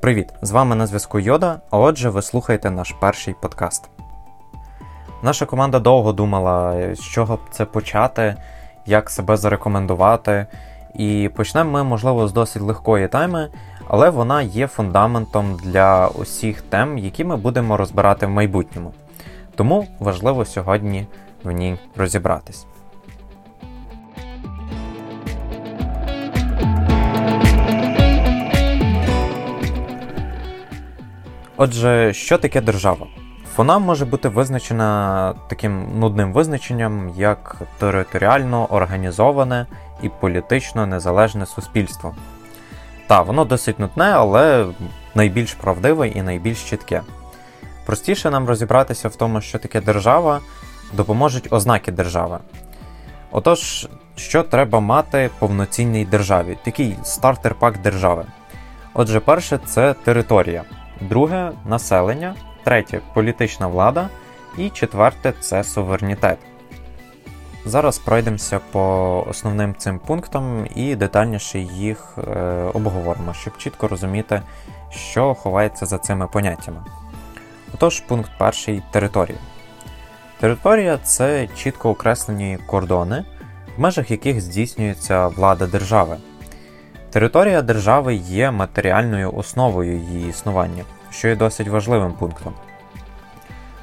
Привіт! З вами на зв'язку Йода, а отже, ви слухаєте наш перший подкаст. Наша команда довго думала, з чого б це почати, як себе зарекомендувати. І почнемо ми, можливо, з досить легкої теми, але вона є фундаментом для усіх тем, які ми будемо розбирати в майбутньому. Тому важливо сьогодні в ній розібратись. Отже, що таке держава? Вона може бути визначена таким нудним визначенням, як територіально організоване і політично незалежне суспільство. Так, воно досить нудне, але найбільш правдиве і найбільш чітке. Простіше нам розібратися в тому, що таке держава, допоможуть ознаки держави. Отож, що треба мати повноцінній державі, такий стартер-пак держави. Отже, перше це територія друге населення, третє політична влада і четверте це суверенітет. Зараз пройдемося по основним цим пунктам і детальніше їх е, обговоримо, щоб чітко розуміти, що ховається за цими поняттями. Отож, пункт перший територія. Територія це чітко окреслені кордони, в межах яких здійснюється влада держави. Територія держави є матеріальною основою її існування, що є досить важливим пунктом.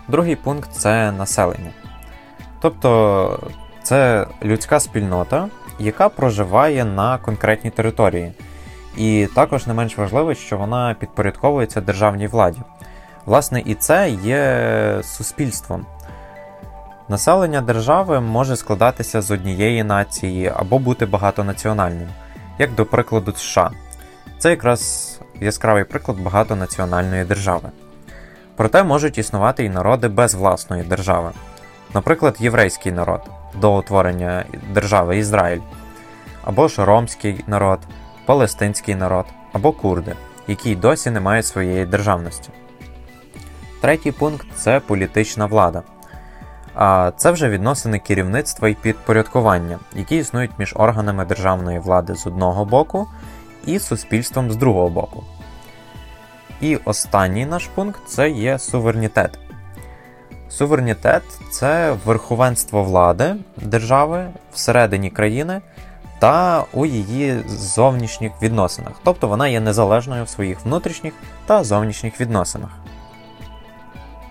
Другий пункт це населення. Тобто це людська спільнота, яка проживає на конкретній території. І також не менш важливо, що вона підпорядковується державній владі. Власне, і це є суспільством. Населення держави може складатися з однієї нації або бути багатонаціональним як до прикладу США. Це якраз яскравий приклад багатонаціональної держави. Проте можуть існувати і народи без власної держави, наприклад, єврейський народ до утворення держави Ізраїль, або ж ромський народ, палестинський народ, або курди, які досі не мають своєї державності. Третій пункт це політична влада. А це вже відносини керівництва і підпорядкування, які існують між органами державної влади з одного боку і суспільством з другого боку. І останній наш пункт це є суверенітет. Суверенітет це верховенство влади держави всередині країни та у її зовнішніх відносинах. Тобто вона є незалежною в своїх внутрішніх та зовнішніх відносинах.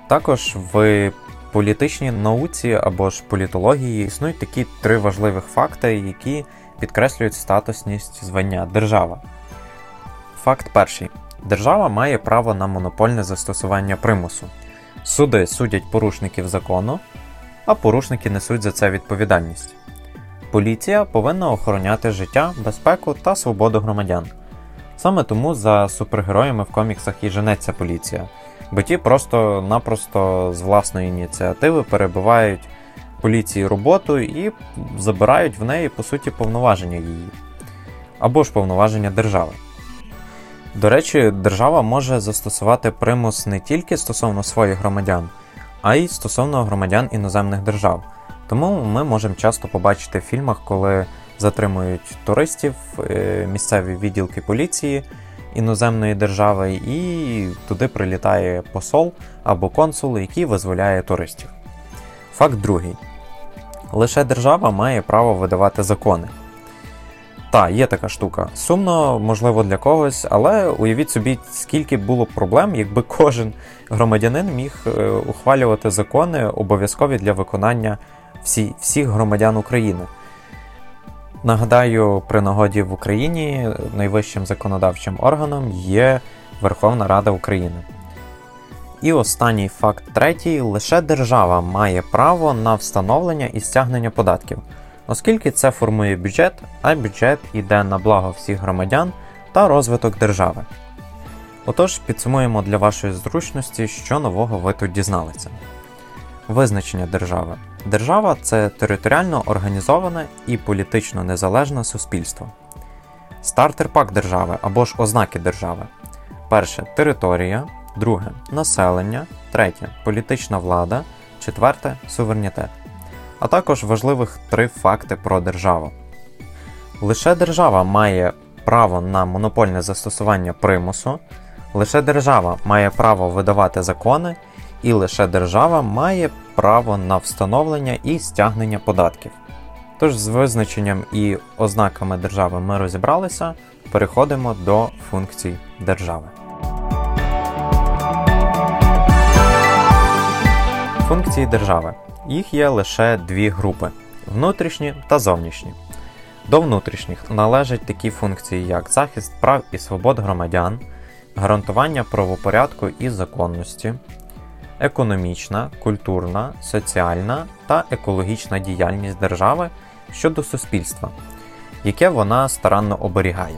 Також в політичній науці або ж політології існують такі три важливих факти, які підкреслюють статусність звання держава. Факт перший: держава має право на монопольне застосування примусу. Суди судять порушників закону, а порушники несуть за це відповідальність. Поліція повинна охороняти життя, безпеку та свободу громадян. Саме тому за супергероями в коміксах і женеться поліція бо ті просто-напросто з власної ініціативи перебивають поліції роботу і забирають в неї, по суті, повноваження її або ж повноваження держави. До речі, держава може застосувати примус не тільки стосовно своїх громадян, а й стосовно громадян іноземних держав. Тому ми можемо часто побачити в фільмах, коли затримують туристів, е, місцеві відділки поліції іноземної держави, і туди прилітає посол або консул, який визволяє туристів. Факт другий. Лише держава має право видавати закони. Та, є така штука. Сумно, можливо, для когось, але уявіть собі, скільки було проблем, якби кожен громадянин міг е, ухвалювати закони обов'язкові для виконання всі, всіх громадян України. Нагадаю, при нагоді в Україні найвищим законодавчим органом є Верховна Рада України. І останній факт третій: лише держава має право на встановлення і стягнення податків, оскільки це формує бюджет, а бюджет йде на благо всіх громадян та розвиток держави. Отож, підсумуємо для вашої зручності, що нового ви тут дізналися. Визначення держави. Держава це територіально організоване і політично незалежне суспільство. Стартер пак держави або ж ознаки держави. Перше територія, друге населення, третє політична влада, четверте суверенітет. А також важливих три факти про державу. Лише держава має право на монопольне застосування примусу, Лише держава має право видавати закони, і лише держава має право на встановлення і стягнення податків. Тож з визначенням і ознаками держави ми розібралися, переходимо до функцій держави. Функції держави. Їх є лише дві групи внутрішні та зовнішні. До внутрішніх належать такі функції, як захист прав і свобод громадян, гарантування правопорядку і законності, економічна, культурна, соціальна та екологічна діяльність держави щодо суспільства, яке вона старанно оберігає.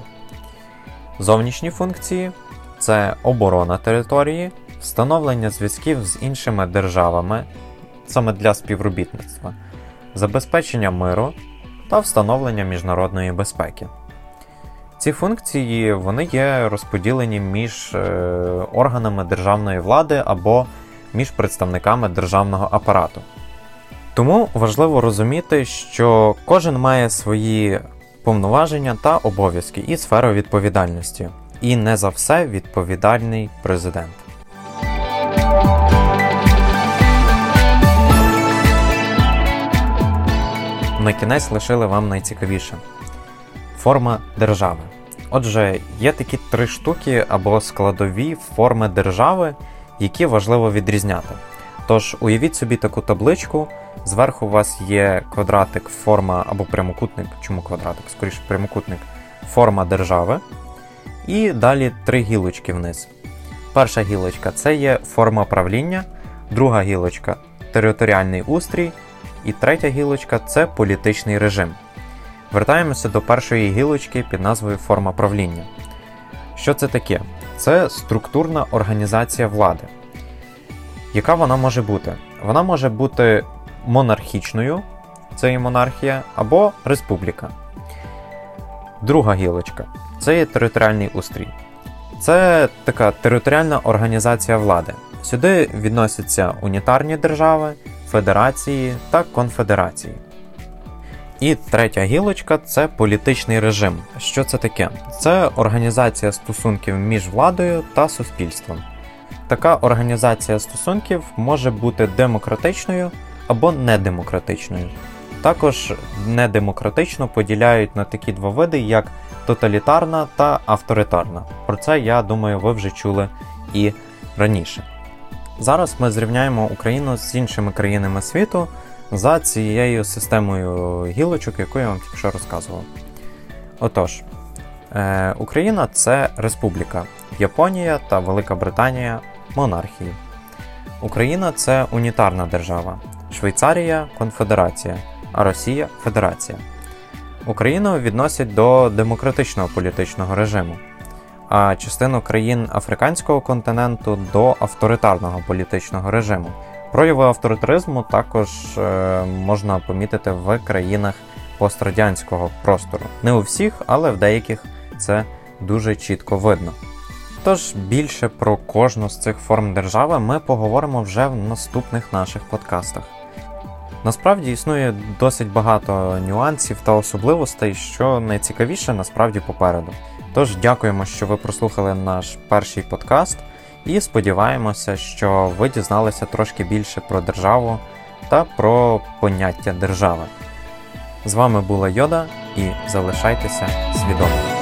Зовнішні функції це оборона території, встановлення зв'язків з іншими державами саме для співробітництва, забезпечення миру та встановлення міжнародної безпеки. Ці функції вони є розподілені між е, органами державної влади або між представниками державного апарату. Тому важливо розуміти, що кожен має свої повноваження та обов'язки і сферу відповідальності, і не за все відповідальний президент. На кінець лишили вам найцікавіше форма держави. Отже, є такі три штуки або складові форми держави, які важливо відрізняти. Тож уявіть собі таку табличку, зверху у вас є квадратик, форма або прямокутник, чому квадратик, скоріше прямокутник, форма держави. І далі три гілочки вниз. Перша гілочка це є форма правління, друга гілочка територіальний устрій, і третя гілочка це політичний режим. Вертаємося до першої гілочки під назвою форма правління. Що це таке? Це структурна організація влади. Яка вона може бути? Вона може бути монархічною, це і монархія, або республіка. Друга гілочка це є територіальний устрій. Це така територіальна організація влади. Сюди відносяться унітарні держави, федерації та конфедерації. І третя гілочка це політичний режим. Що це таке? Це організація стосунків між владою та суспільством. Така організація стосунків може бути демократичною або недемократичною. Також недемократично поділяють на такі два види, як тоталітарна та авторитарна. Про це, я думаю, ви вже чули і раніше. Зараз ми зрівняємо Україну з іншими країнами світу за цією системою гілочок, яку я вам тільки що розказував. Отож, е, Україна це республіка, Японія та Велика Британія монархії. Україна це унітарна держава, Швейцарія конфедерація, а Росія Федерація. Україну відносять до демократичного політичного режиму, а частину країн африканського континенту до авторитарного політичного режиму. Прояви авторитаризму також е, можна помітити в країнах пострадянського простору. Не у всіх, але в деяких це дуже чітко видно. Тож більше про кожну з цих форм держави ми поговоримо вже в наступних наших подкастах. Насправді існує досить багато нюансів та особливостей, що найцікавіше насправді попереду. Тож дякуємо, що ви прослухали наш перший подкаст, і сподіваємося, що ви дізналися трошки більше про державу та про поняття держави. З вами була Йода і залишайтеся свідомими.